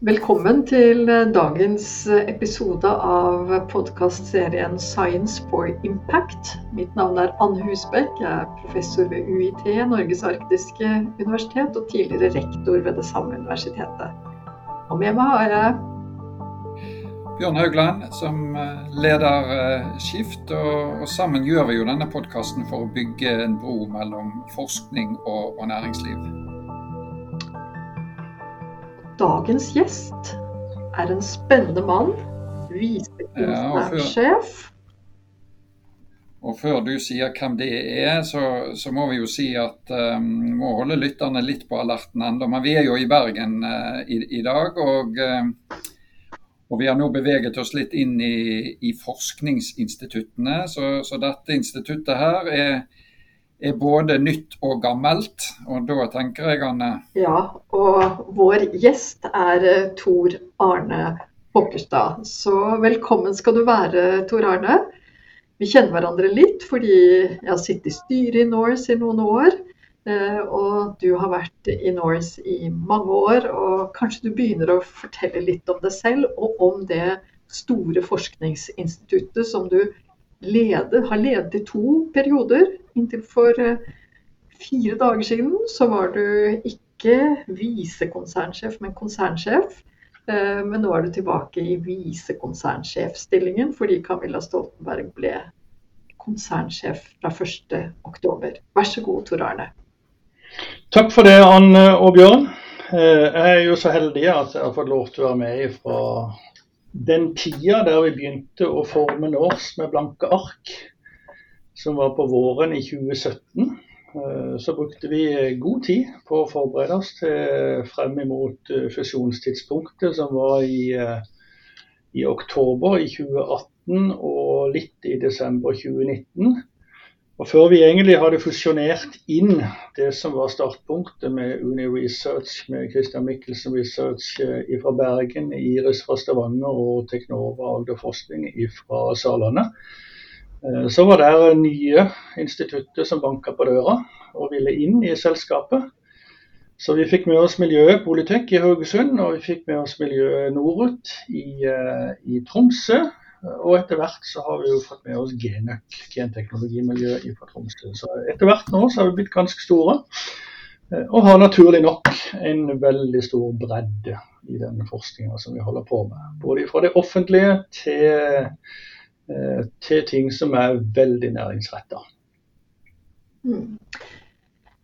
Velkommen til dagens episode av podkastserien 'Science for Impact'. Mitt navn er Anne Husbekk. Jeg er professor ved UiT, Norges arktiske universitet, og tidligere rektor ved det samme universitetet. Og med meg har jeg Bjørn Haugland, som leder Skift. Og, sammen gjør vi jo denne podkasten for å bygge en bro mellom forskning og, og næringsliv. Dagens gjest er en spennende mann. Visekonsernssjef. Ja, og før du sier hvem det er, så, så må vi jo si at um, vi må holde lytterne litt på alerten ennå. Men vi er jo i Bergen uh, i, i, dag. Og, uh, og, vi har nå beveget oss litt inn i, i forskningsinstituttene. Så, så, dette instituttet her er er både nytt og gammelt. Og da tenker jeg, Anne Ja, og vår gjest er eh, Tor Arne Hokkerstad. Så velkommen skal du være, Tor Arne. Vi kjenner hverandre litt fordi jeg har sittet i styret i Norse i noen år. Eh, og du har vært i Norse i mange år, og kanskje du begynner å fortelle litt om deg selv og om det store forskningsinstituttet som du leder, har ledet i to perioder. Inntil for eh, fire dager siden så var du ikke visekonsernsjef, men konsernsjef. Eh, men nå er du tilbake i visekonsernsjefstillingen fordi Camilla Stoltenberg ble konsernsjef fra 1.10. Vær så god, Tor Arne. Takk for det, Anne og Bjørn. Eh, jeg er jo så heldig at jeg har fått lov til å være med fra den tida der vi begynte å forme Nors med blanke ark, som var på våren i 2017, eh, så brukte vi god tid på å forberede oss til frem imot eh, fusjonstidspunktet, som var i, eh, i oktober i 2018 og litt i desember 2019. Og Før vi egentlig hadde fusjonert inn det som var startpunktet med Uni Research, med Christian Michelsen Research fra Bergen, Iris fra Stavanger og Teknova Agder Forskning fra Sørlandet, så var det nye instituttet som banka på døra og ville inn i selskapet. Så vi fikk med oss miljøet Politek i Haugesund, og vi fikk med oss miljøet Norut i, eh, i Tromsø. Og etter hvert så har vi jo fått med oss Genøk, genteknologimiljøet fra Tromsø. Så etter hvert nå så har vi blitt ganske store. Eh, og har naturlig nok en veldig stor bredde i den forskninga som vi holder på med. Både fra det offentlige til, eh, til ting som er veldig næringsretta. Mm.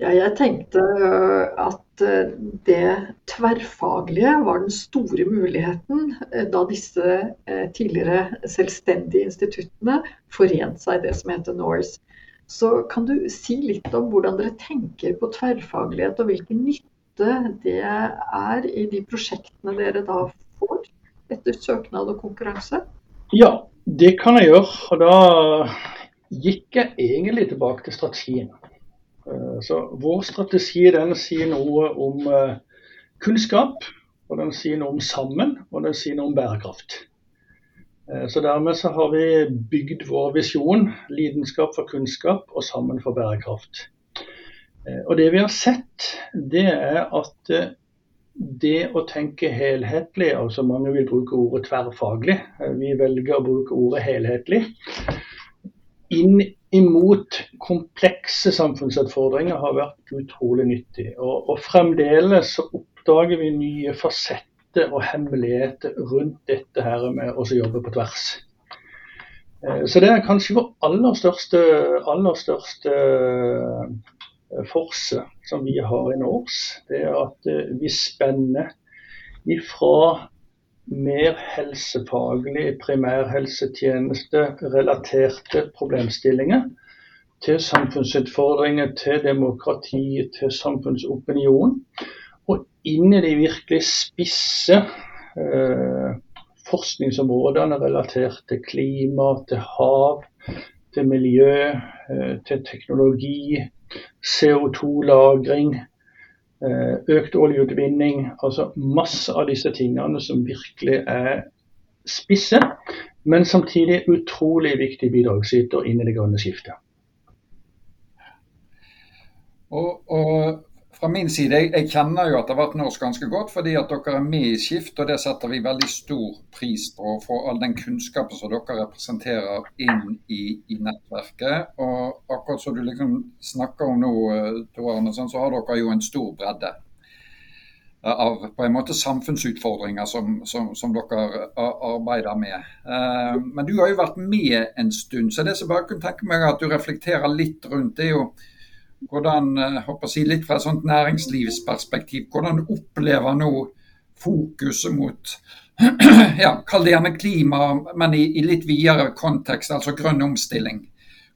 Ja, jeg tenkte at Eh, det tverrfaglige var den store muligheten eh, da disse eh, tidligere selvstendige instituttene forente seg i det som heter Norse. Så kan du si litt om hvordan dere tenker på tverrfaglighet, og hvilken nytte det er i de prosjektene dere da får etter søknad og konkurranse? Ja, det kan jeg gjøre. Og da gikk jeg egentlig tilbake til strategien. Eh, så Vår strategi den sier noe om eh, kunnskap, og den sier noe om sammen, og den sier noe om bærekraft. Eh, så Dermed så har vi bygd vår visjon, lidenskap for kunnskap og sammen for bærekraft. Og Det vi har sett, det er at det å tenke helhetlig, altså mange vil bruke ordet tverrfaglig, vi velger å bruke ordet helhetlig, inn imot komplekse samfunnsutfordringer har vært utrolig nyttig. Og, og fremdeles oppdager vi nye fasetter og hemmeligheter rundt dette her med å jobbe på tvers. Eh, så det er kanskje vår aller største, aller største eh, forse som vi har i Nors. Det er at eh, vi spenner ifra mer helsefaglig primærhelsetjeneste-relaterte problemstillinger til samfunnsutfordringer, til demokrati, til samfunnsopinion. Og inn i de virkelig spisse eh, forskningsområdene relatert til klima, til hav, til miljø, eh, til teknologi, CO2-lagring, Eh, økt oljeutvinning. Altså masse av disse tingene som virkelig er spisse, men samtidig utrolig viktig bidragsyter inn i det grønne skiftet. Og, og, fra min side, jeg, jeg, kjenner jo at det har vært norsk ganske godt, fordi at dere er med i Skift. og Det setter vi veldig stor pris på. Få all den kunnskapen som dere representerer inn i, i nettverket. Og akkurat som du liksom snakker om nå, eh, Tor Arne, så har dere jo en stor bredde av på en måte samfunnsutfordringer som, som, som dere arbeider med. Eh, men du har jo vært med en stund, så det som jeg bare kunne tenke meg at du reflekterer litt rundt, det er jo hvordan, håper jeg, litt fra et sånt næringslivsperspektiv, hvordan opplever nå fokuset mot ja, Kall det gjerne klima, men i, i, litt videre kontekst, altså grønn omstilling.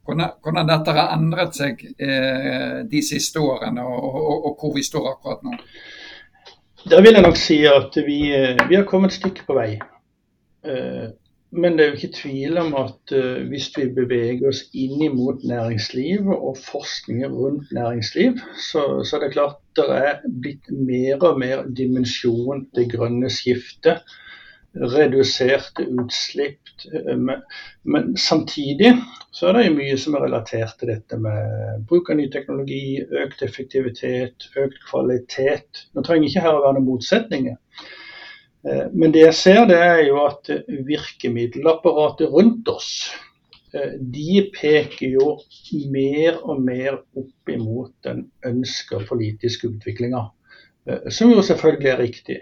Hvordan, hvordan dette har endret seg eh, de siste årene, og, og, og, hvor vi står akkurat nå? Da vil jeg nok si at vi, eh, vi har kommet et stykke på vei. Eh, men det er jo ikke tvil om at uh, hvis vi beveger oss inn mot næringsliv og forskning rundt næringsliv, så, så er det klart det er blitt mer og mer dimensjon det grønne skiftet. Reduserte utslipp. Uh, men, men, samtidig så er det mye som er relatert til dette med bruk av ny teknologi, økt effektivitet, økt kvalitet. Nå trenger ikke her å være noen motsetninger. Eh, men det jeg ser, det er jo at virkemiddelapparatet rundt oss, eh, de peker jo mer og mer opp imot den ønska politiske utviklinga. Eh, som jo selvfølgelig er riktig.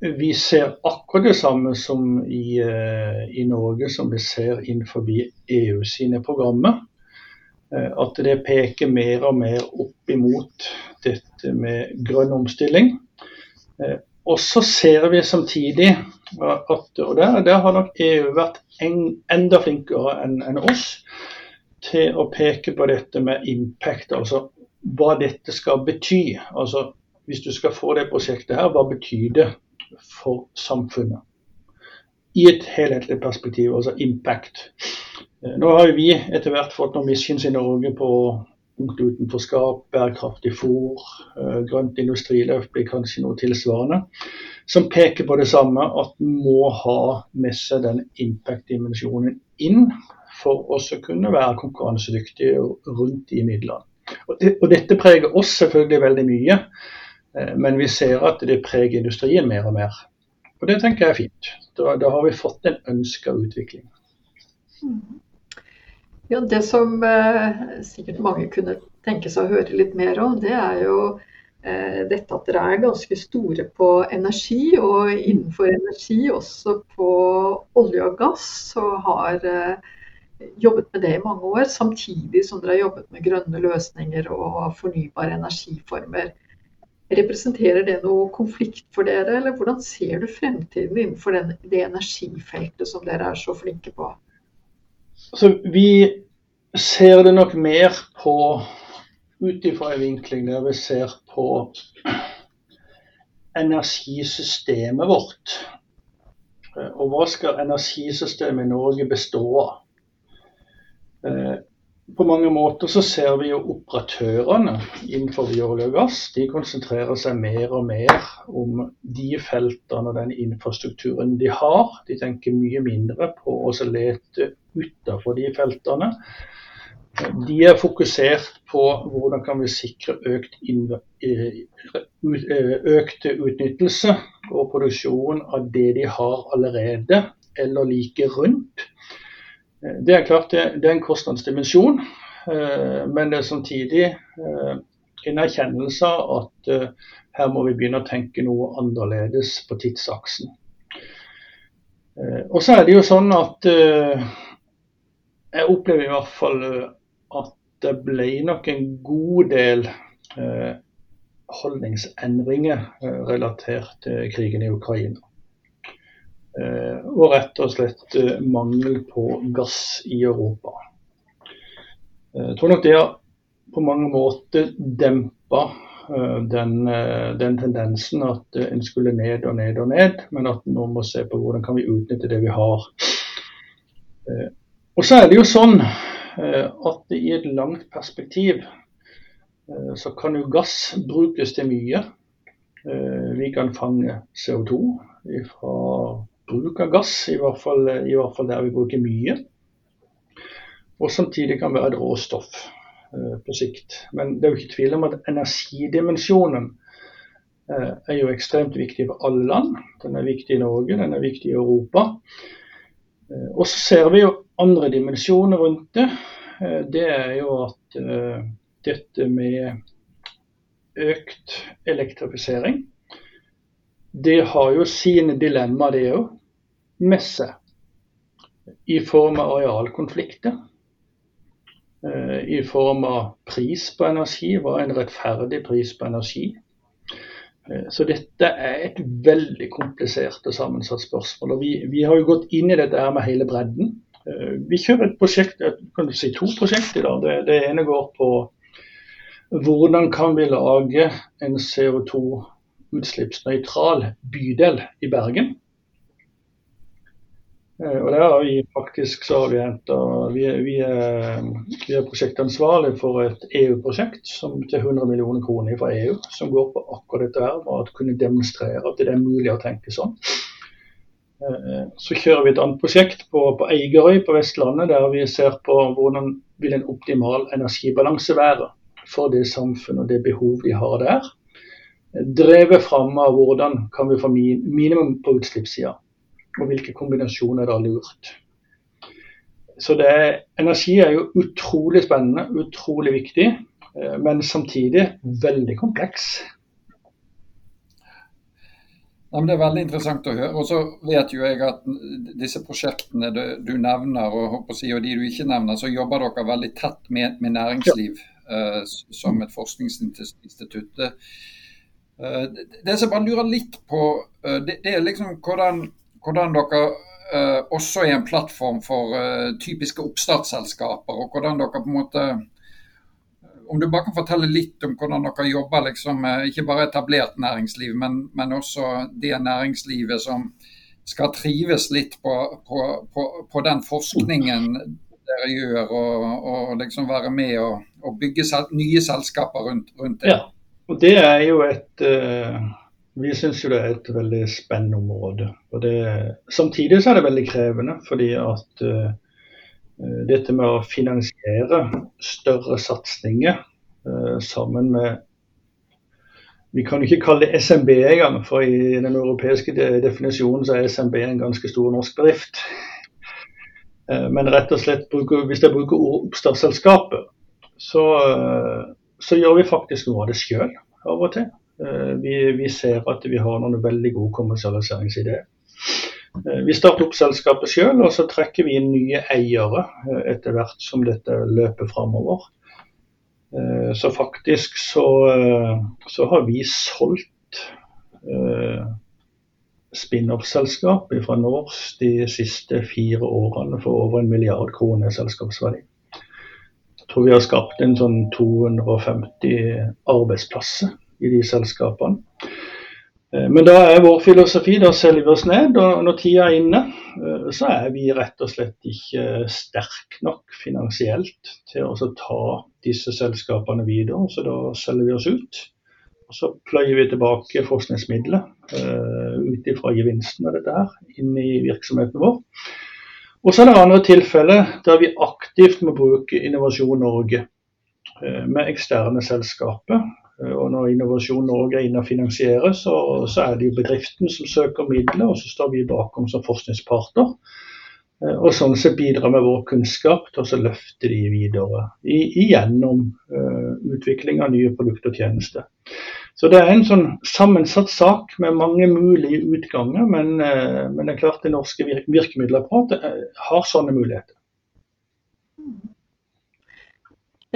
Vi ser akkurat det samme som i, i Norge som vi ser innenfor EU sine programmer. At det peker mer og mer opp imot dette med grønn omstilling. Og så ser vi samtidig at og der, der har nok EU vært en, enda flinkere enn en oss til å peke på dette med impact, altså hva dette skal bety. Altså hvis du skal få det prosjektet her, hva betyr det for samfunnet? I et helhetlig perspektiv, altså impact. Nå har vi etter hvert fått noen missions i Norge på punkt utenforskap, bærekraftig fôr, eh, grønt industriløft blir kanskje noe tilsvarende. Som peker på det samme, at en må ha med seg den impact-dimensjonen inn for å kunne være konkurransedyktige rundt de midlene. Og, det, og dette preger oss selvfølgelig veldig mye, eh, men vi ser at det preger industrien mer og mer. Og det tenker jeg er fint. Da, da har vi fått en ønska utvikling. Mm. Ja, Det som eh, sikkert mange kunne tenke seg å høre litt mer om, det er jo eh, dette at dere er ganske store på energi. Og innenfor energi, også på olje og gass, Og har eh, jobbet med det i mange år. Samtidig som dere har jobbet med grønne løsninger og fornybare energiformer. Representerer det noe konflikt for dere, eller hvordan ser du fremtiden innenfor den, det energifeltet som dere er så flinke på? Så vi ser det nok mer på ut ifra en vinkling der vi ser på energisystemet vårt. Og hva skal energisystemet i Norge bestå av? På mange måter så ser vi jo operatørene innenfor olje og gass. De konsentrerer seg mer og mer om de feltene og den infrastrukturen de har. De tenker mye mindre på å lete utenfor de feltene. De er fokusert på hvordan kan vi sikre økt, eh, økt utnyttelse og produksjon av det de har allerede, eller like rundt. Det er klart det, det er en kostnadsdimensjon, eh, men det er samtidig eh, en erkjennelse av at her må vi begynne å tenke noe annerledes på tidsaksen. Og så er det jo sånn at jeg opplever i hvert fall eh, at det ble nok en god del eh, holdningsendringer eh, relatert til krigen i Ukraina. Og rett og slett mangel på gass i Europa. Jeg tror nok det har på mange måter dempa den, den, tendensen at en skulle ned og ned og ned, men at en nå må se på hvordan kan vi utnytte det vi har. Og så er det jo sånn eh, at i et langt perspektiv eh, så kan jo gass brukes til mye. Eh, vi kan fange CO2 fra bruk av gass, i hvert, fall, i hvert fall der vi bruker mye. Og samtidig kan være et råstoff. på sikt. Men det er jo ikke tvil om at energidimensjonen er jo ekstremt viktig for alle land. Den er viktig i Norge, den er viktig i Europa. Og så ser vi jo andre dimensjoner rundt det. Det er jo at dette med økt elektrifisering, det har jo sine dilemmaer, det òg, med seg. I form av arealkonflikter. I form av pris på energi. Hva er en rettferdig pris på energi? Eh, så dette er et veldig komplisert og sammensatt spørsmål. og Vi, vi har jo gått inn i dette her med hele bredden. Eh, vi kjører et prosjekt, kan du si to prosjekter. dag. Det, det ene går på hvordan kan vi lage en CO2-utslippsnøytral bydel i Bergen. Eh, og der har Vi faktisk så vi, vi, vi, vi er prosjektansvarlig for et EU-prosjekt til 100 millioner kroner fra EU, som går på akkurat dette her, med å kunne demonstrere at det er mulig å tenke sånn. Eh, så kjører vi et annet prosjekt på, på Eigerøy på Vestlandet, der vi ser på hvordan vil en optimal energibalanse være for det samfunnet og det behov vi har der. Drevet fram av hvordan kan vi få minimum på utslippssida og hvilke kombinasjoner er lurt. Så er, Energi er jo utrolig spennende, utrolig viktig, eh, men samtidig veldig kompleks. Ja, det er veldig interessant å høre. Og så vet jo jeg at disse prosjektene du nevner, og, og de du ikke nevner, så jobber dere veldig tett med, med næringsliv ja. uh, som et forskningsinstitutt. Uh, det som jeg bare lurer litt på, uh, det, det, er liksom hvordan hvordan dere eh, også er en plattform for eh, typiske oppstartsselskaper, og hvordan dere på en måte Om du bare kan fortelle litt om hvordan dere jobber liksom, ikke bare etablert næringsliv, men, men, også det næringslivet som skal trives litt på, på, på, på den forskningen dere gjør, og, og liksom være med og, og bygge sel nye selskaper rundt, rundt det. Ja, og det er jo et uh vi syns jo det er et veldig spennende område. Det, samtidig så er det veldig krevende, fordi at uh, dette med å finansiere større satsinger uh, sammen med Vi kan jo ikke kalle det SMB engang, for i den europeiske definisjonen så er SMB en ganske stor norsk bedrift. Uh, men rett og slett, hvis jeg bruker ordet oppstartsselskapet, så, så gjør vi faktisk noe av det sjøl av og til. Eh, vi, vi, ser at vi har noen veldig gode kommersialiseringsideer. Eh, vi starter opp selskapet sjøl, og så trekker vi inn nye eiere eh, etter hvert som dette løper framover. Så faktisk så, så har vi solgt spin-off-selskap fra Nors de siste fire årene for over en milliard kroner i selskapsverdi. Jeg tror vi har skapt en sånn 250 arbeidsplasser i de selskapene. Eh, men da er vår filosofi da selger vi oss ned, og når tida er inne, eh, så er vi rett og slett ikke sterk nok finansielt til å ta disse selskapene videre. Så da selger vi oss ut. Og så pløyer vi tilbake forskningsmidler uh, ut ifra gevinsten av dette her inn i virksomheten vår. Og så er det andre tilfeller der vi aktivt må bruke Innovasjon Norge med eksterne selskaper Eh, og når Innovasjon Norge er inne og finansierer, så, så er det jo bedriften som søker midler, og så står vi bakom som forskningspartner. Eh, og sånn sett bidrar med vår kunnskap til å løfte de videre gjennom uh, utvikling av nye produkter og tjenester. Så det er en sånn sammensatt sak med mange mulige utganger, men, uh, men det er klart det norske virkemiddelapparatet har sånne muligheter.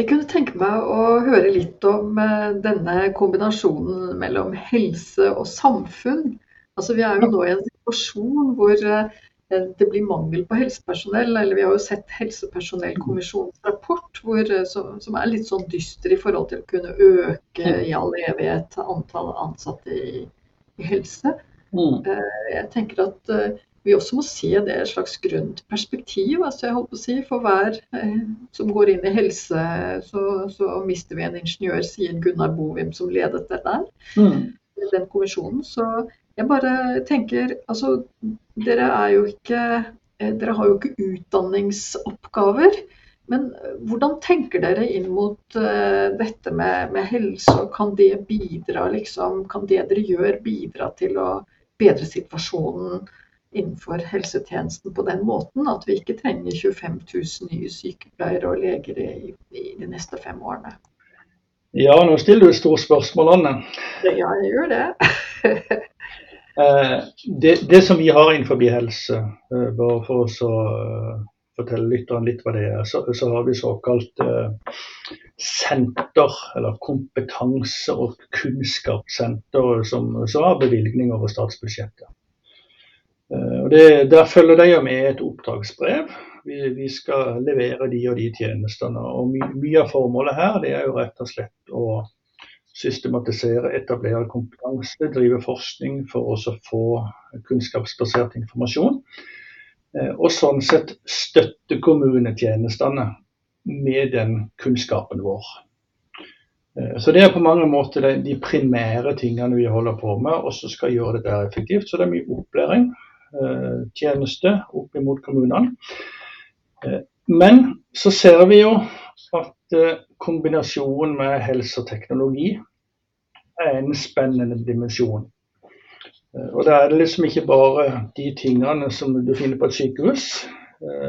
Jeg kunne tenke meg å høre litt om eh, denne kombinasjonen mellom helse og samfunn. Altså, vi er jo nå i en situasjon hvor eh, det blir mangel på helsepersonell. eller Vi har jo sett Helsepersonellkommisjonens rapport hvor, eh, som er litt sånn dyster i forhold til å kunne øke i all evighet antall ansatte i, i helse. Mm. Jeg tenker at vi også må se det i et slags grønt perspektiv. altså jeg holdt på å si, For hver eh, som går inn i helse, så, så, mister vi en ingeniør, sier Gunnar Bovim, som ledet det der. Mm. Den kommisjonen. Så jeg bare tenker altså Dere er jo ikke eh, dere har jo ikke utdanningsoppgaver. Men hvordan tenker dere inn mot uh, dette med, med, helse, og kan det bidra, liksom, kan det dere gjør bidra til å bedre situasjonen innenfor helsetjenesten på den måten at vi ikke trenger 25 000 nye sykepleiere og leger i, i de neste fem årene? Ja, nå stiller du et stort spørsmål, Anne. Ja, jeg gjør det. Eh, det, det, som vi har innenfor helse, eh, bare for å eh, fortelle lytterne litt hva det er, så, så har vi såkalt senter, eller kompetanse- og kunnskapssenter, som, som har bevilgning over statsbudsjettet. Og det, Der følger de med et oppdragsbrev. Vi, vi, skal levere de og de tjenestene. og my, Mye av formålet her det er jo rett og slett å systematisere, etablere kompetanse, drive forskning for å få kunnskapsbasert informasjon. Eh, og sånn sett støtte kommunetjenestene med den kunnskapen vår. Eh, så Det er på mange måter de primære tingene vi holder på med, og så skal gjøre dette effektivt. Så det er mye opplæring Eh, tjeneste opp mot kommunene. Eh, men så ser vi jo at eh, kombinasjonen med helse og teknologi er en spennende dimensjon. Og Da er det liksom ikke bare de tingene som du finner på et sykehus,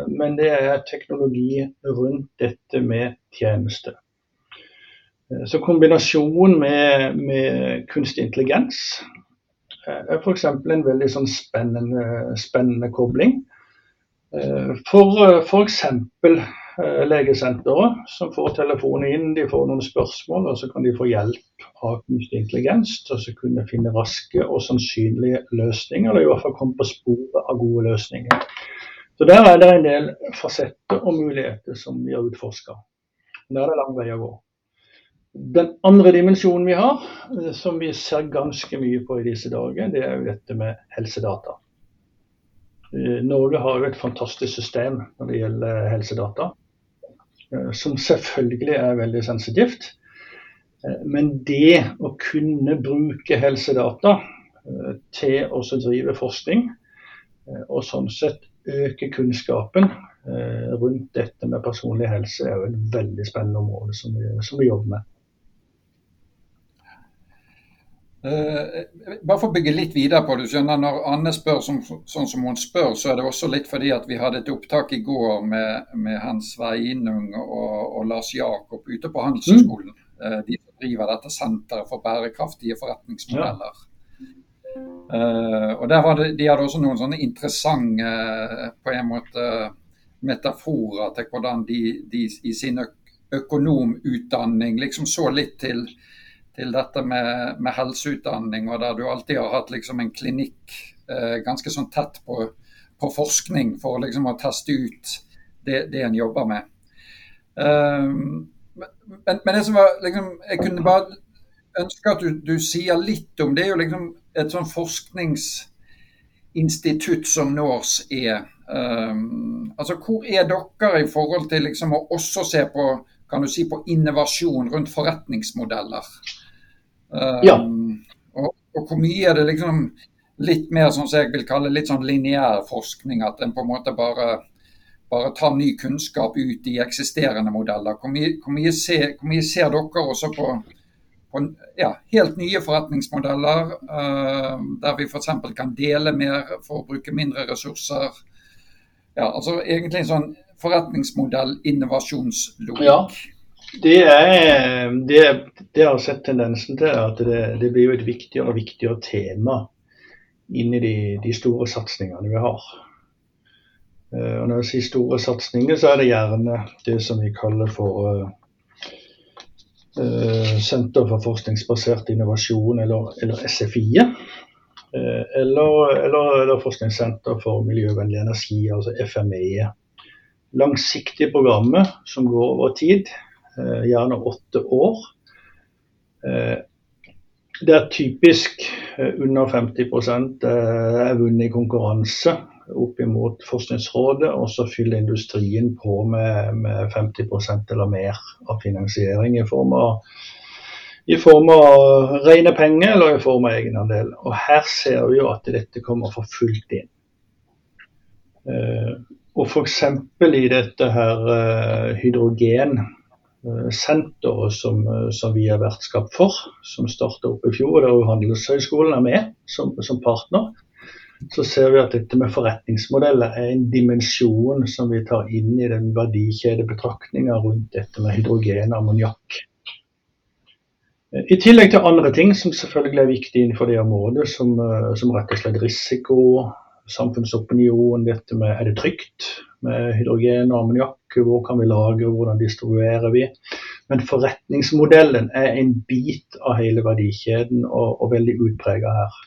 men det er teknologi rundt dette med tjeneste. Så kombinasjonen med, med kunstig intelligens f.eks. en veldig sånn spennende, spennende kobling. Eh, for f.eks. Eh, legesenteret, som får telefonen inn, de får noen spørsmål, og så kan de få hjelp av kunstig intelligens til å kunne finne raske og sannsynlige løsninger, eller i hvert fall komme på sporet av gode løsninger. Så Der er det en del fasetter og muligheter som vi har utforska. Der er det lang vei å gå. Den andre dimensjonen vi har, eh, som vi ser ganske mye på i disse dager, det er jo dette med helsedata. Eh, Norge har jo et fantastisk system når det gjelder helsedata, eh, som selvfølgelig er veldig sensitivt. Men det å kunne bruke helsedata til å drive forskning, og sånn sett øke kunnskapen rundt dette med personlig helse, er jo et veldig spennende område som vi, som vi jobber med. Uh, bare for å bygge litt videre på det. skjønner Når Anne spør som, sånn som hun spør, så er det også litt fordi at vi hadde et opptak i går med, med Hans Sveinung og, og, Lars Jakob ute på Handelshøyskolen. Mm. Uh, de driver dette senteret for bærekraftige forretningsmodeller. Ja. Uh, og det, De hadde også noen sånne interessante på en måte metaforer til hvordan de, de i sin økonomutdanning liksom så litt til til dette med, med, helseutdanning, og der du alltid har hatt liksom en klinikk eh, ganske sånn tett på, på, forskning for liksom å teste ut det, det en jobber med. Um, men, men, det som var liksom, Jeg kunne bare ønske at du, du sier litt om det. er jo liksom et sånn forskningsinstitutt som NORS er. Um, altså Hvor er dere i forhold til liksom å også se på kan du si, på innovasjon rundt forretningsmodeller? Ja. Um, og, og, hvor mye er det liksom litt mer som jeg vil kalle litt sånn lineær forskning? At en på en måte bare, bare tar ny kunnskap ut i eksisterende modeller. Hvor mye, hvor mye, ser, hvor mye ser, dere også på, på ja, helt nye forretningsmodeller, uh, der vi f.eks. kan dele mer for å bruke mindre ressurser? Ja, altså egentlig en sånn forretningsmodell-innovasjonslogikk. Ja. Det er, det, det har sett tendensen til at det, det, blir jo et viktigere og viktigere tema inn i de, de store satsingene vi har. Eh, og når jeg sier store satsinger, så er det gjerne det som vi kaller for uh, Senter for forskningsbasert innovasjon, eller, eller SFI. Uh, eller, eller, eller, Forskningssenter for miljøvennlig energi, altså FME. Langsiktige programmer som går over tid gjerne åtte år. Eh, det er typisk eh, under 50 er vunnet i konkurranse opp mot Forskningsrådet, og så fyller industrien på med, med 50% eller mer av finansiering i form av, i form av rene penger eller i form av egenandel. Og Her ser vi jo at dette kommer for fullt inn. og f.eks. i dette her uh, hydrogensenteret som, som, vi er vertskap for, som starta opp i fjor, der Handelshøyskolen er med som, som partner så ser vi at dette med forretningsmodeller er en dimensjon som vi tar inn i den verdikjedebetraktninga rundt dette med hydrogen og ammoniakk. I tillegg til andre ting som selvfølgelig er viktig innenfor det området, som, eh, som rett og slett risiko, samfunnsopinion, dette med er det trygt med hydrogen og ammoniakk, hvor kan vi lagre, hvordan distribuerer vi. Men forretningsmodellen er en bit av hele verdikjeden og, og veldig utprega her.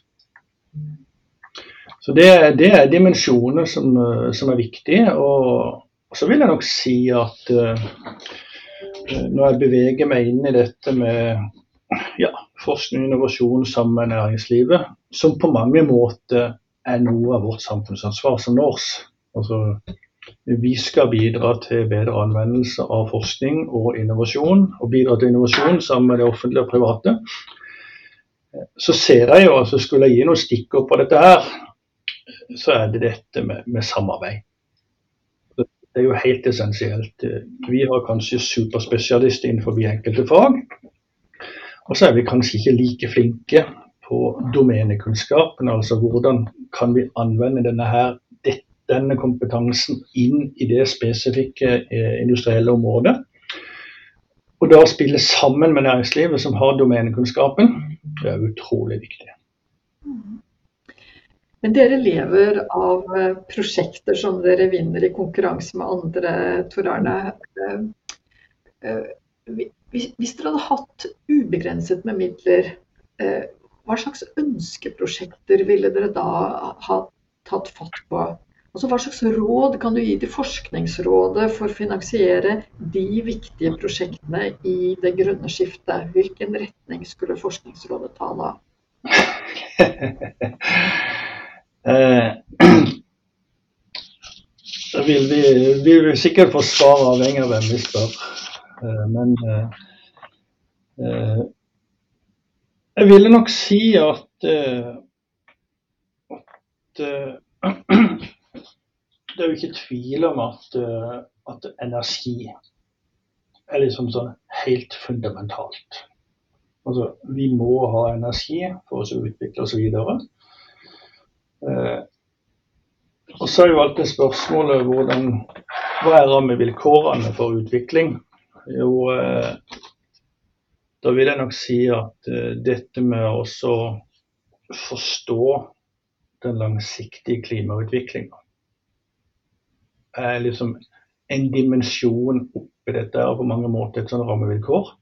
Så det, det er dimensjoner som, eh, som, er viktige. Og, så vil jeg nok si at uh, når jeg beveger meg inn i dette med ja, forskning og innovasjon sammen med næringslivet, som på mange måter er noe av vårt samfunnsansvar som NORS. Altså, vi skal bidra til bedre anvendelse av forskning og innovasjon, og bidra til innovasjon sammen med det offentlige og private. Så ser jeg jo, altså Skulle jeg gi noen stikkord på dette her, så er det dette med, med, samarbeid. Det er jo helt essensielt. Vi har kanskje superspesialister innenfor enkelte fag. Og så er vi kanskje ikke like flinke på domenekunnskapen. Altså hvordan kan vi anvende denne, her, denne kompetansen inn i det spesifikke eh, industrielle området. Og da spille sammen med næringslivet som har domenekunnskapen, det er utrolig viktig. Men dere lever av eh, prosjekter som dere vinner i konkurranse med andre, Tor Arne. Eh, hvis dere hadde hatt ubegrenset med midler, hva slags ønskeprosjekter ville dere da ha tatt fatt på? Altså, hva slags råd kan du gi til Forskningsrådet for å finansiere de viktige prosjektene i det grønne skiftet? Hvilken retning skulle Forskningsrådet ta da? Da vil vi, vi vil sikkert få svar avhengig av hvem vi spør. Eh, men eh, jeg ville nok si at, at det er jo ikke tvil om at, at energi er liksom sånn helt fundamentalt. Altså, vi må ha energi for oss å utvikle oss videre. Eh, og så er jo alltid spørsmålet hvordan, hva er rammevilkårene for utvikling? Jo, eh, da vil jeg nok si at eh, dette med å forstå den langsiktige klimautviklinga er liksom en dimensjon oppi dette og på mange måter et sånt rammevilkår.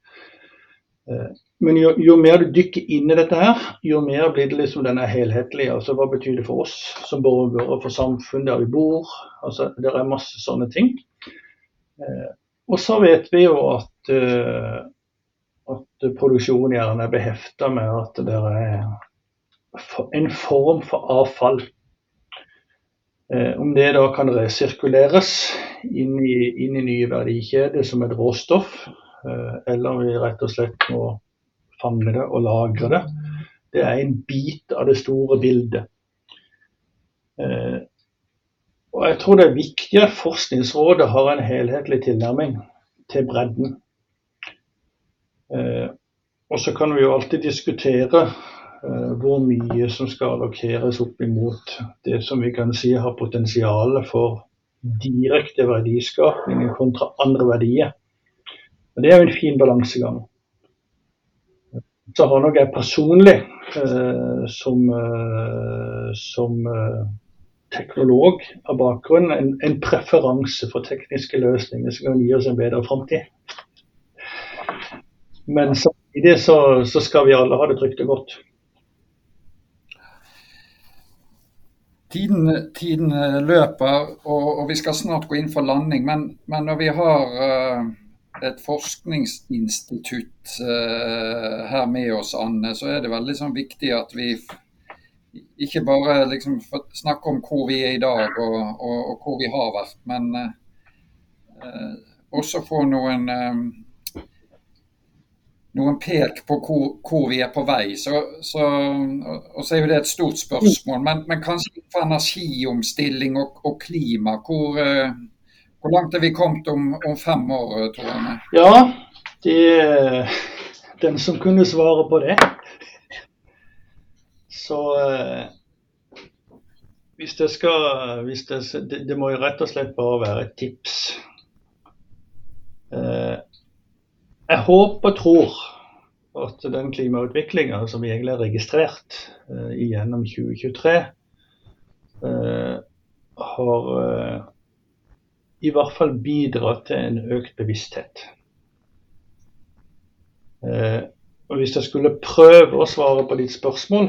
Men jo, jo, mer du dykker inn i dette, her, jo mer blir det liksom denne helhetlige. altså Hva betyr det for oss som borgere, for samfunn der vi bor? altså Det er masse sånne ting. Eh, og så vet vi jo at, eh, at produksjon gjerne er behefta med at det er en form for avfall. Eh, om det da kan resirkuleres inn i, inn i nye verdikjeder som et råstoff, eh, eller om vi rett og slett må fange det og lagre det. Det er en bit av det store bildet. Eh, og jeg tror det er viktig at Forskningsrådet har en helhetlig tilnærming til bredden. Og så kan vi jo alltid diskutere hvor mye som skal allokeres opp imot det som vi kan si har potensial for direkte verdiskapning kontra andre verdier. Og Det er jo en fin balansegang så har nok jeg personlig eh, som, eh, som eh, teknolog av bakgrunn en, en, preferanse for tekniske løsninger som kan gi oss en bedre framtid. Men samtidig så, så, skal vi alle ha det trygt og godt. Tiden, tiden løper, og, og, vi skal snart gå inn for landing. Men, men når vi har uh et forskningsinstitutt uh, her med oss, Anne, så er det veldig sånn viktig at vi ikke bare liksom snakker om hvor vi er i dag og, og, og hvor vi har vært, men uh, også få noen noen pek på hvor, hvor, vi er på vei. Så, så, og så er jo det et stort spørsmål. Men, men kanskje for energiomstilling og, og klima, hvor, uh, hvor, langt er vi kommet om, om fem år, tror jeg? Ja, det, den som kunne svare på det. Så uh, hvis det skal hvis det, det, må jo rett og slett bare være et tips. Uh, jeg håper og tror at den klimautviklinga som vi egentlig har registrert uh, gjennom 2023, uh, har uh, i hvert fall bidratt til en økt bevissthet. Og Hvis jeg skulle prøve å svare på ditt spørsmål,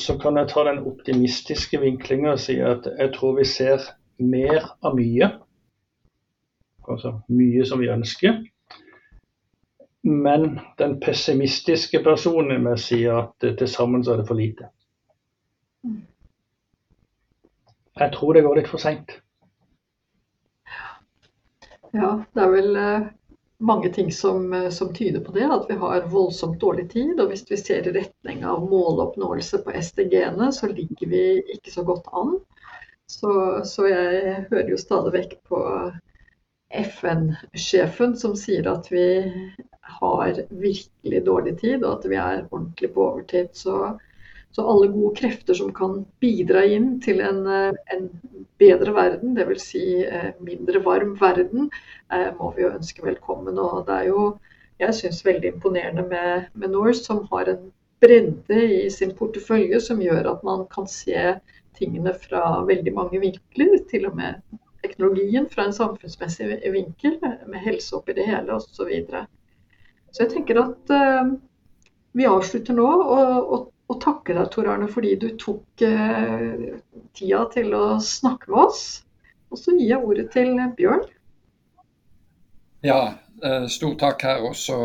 så kan jeg ta den optimistiske vinklinga og si at jeg tror vi ser mer av mye altså mye som vi ønsker. Men den pessimistiske personen vil sier at til sammen så er det for lite. Jeg tror det går litt for seint. Ja, det er vel eh, mange ting som, eh, som, tyder på det. At vi har voldsomt dårlig tid. Og hvis vi ser i retning av måloppnåelse på SDG-ene, så ligger vi ikke så godt an. Så, så jeg hører jo stadig vekk på FN-sjefen som sier at vi har virkelig dårlig tid, og at vi er ordentlig på overtid. Så, så alle gode krefter som kan bidra inn til en, en bedre verden, dvs. Si eh, mindre varm verden, eh, må vi jo ønske velkommen. Og det er jo, jeg syns, veldig imponerende med, med Norse, som har en bredde i sin portefølje som gjør at man kan se tingene fra veldig mange vinkler, til og med teknologien fra en samfunnsmessig vinkel, med helse oppi det hele osv. Så, videre. så jeg tenker at uh, vi avslutter nå og, og, og takker deg, Tor Arne, fordi du tok uh, tida til å snakke med oss. Og så gir jeg ordet til Bjørn. Ja, uh, stor takk her også,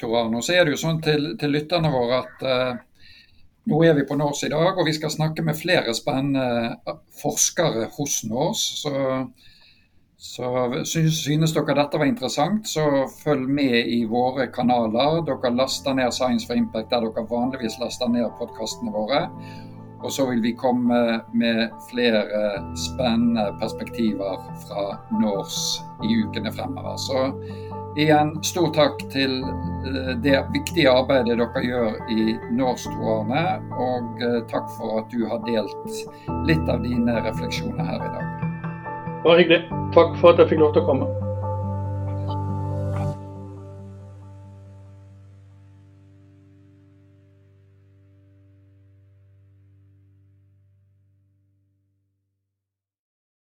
Tor Arne. Og så er det jo sånn til, til lytterne våre at nå er vi på NORS i dag, og vi skal snakke med flere spennende forskere hos NORS. Så, så synes dere dette var interessant, så følg med i våre kanaler. Dere laster ned Science for Impact der dere vanligvis laster ned podkastene våre. Og så vil vi komme med flere spennende perspektiver fra NORS i ukene fremover. Så Igjen stor takk til eh, det viktige arbeidet dere gjør i Norsk-Arne, og eh, takk for at du har delt litt av dine refleksjoner her i dag. Bare hyggelig. Takk for at jeg fikk lov til å komme.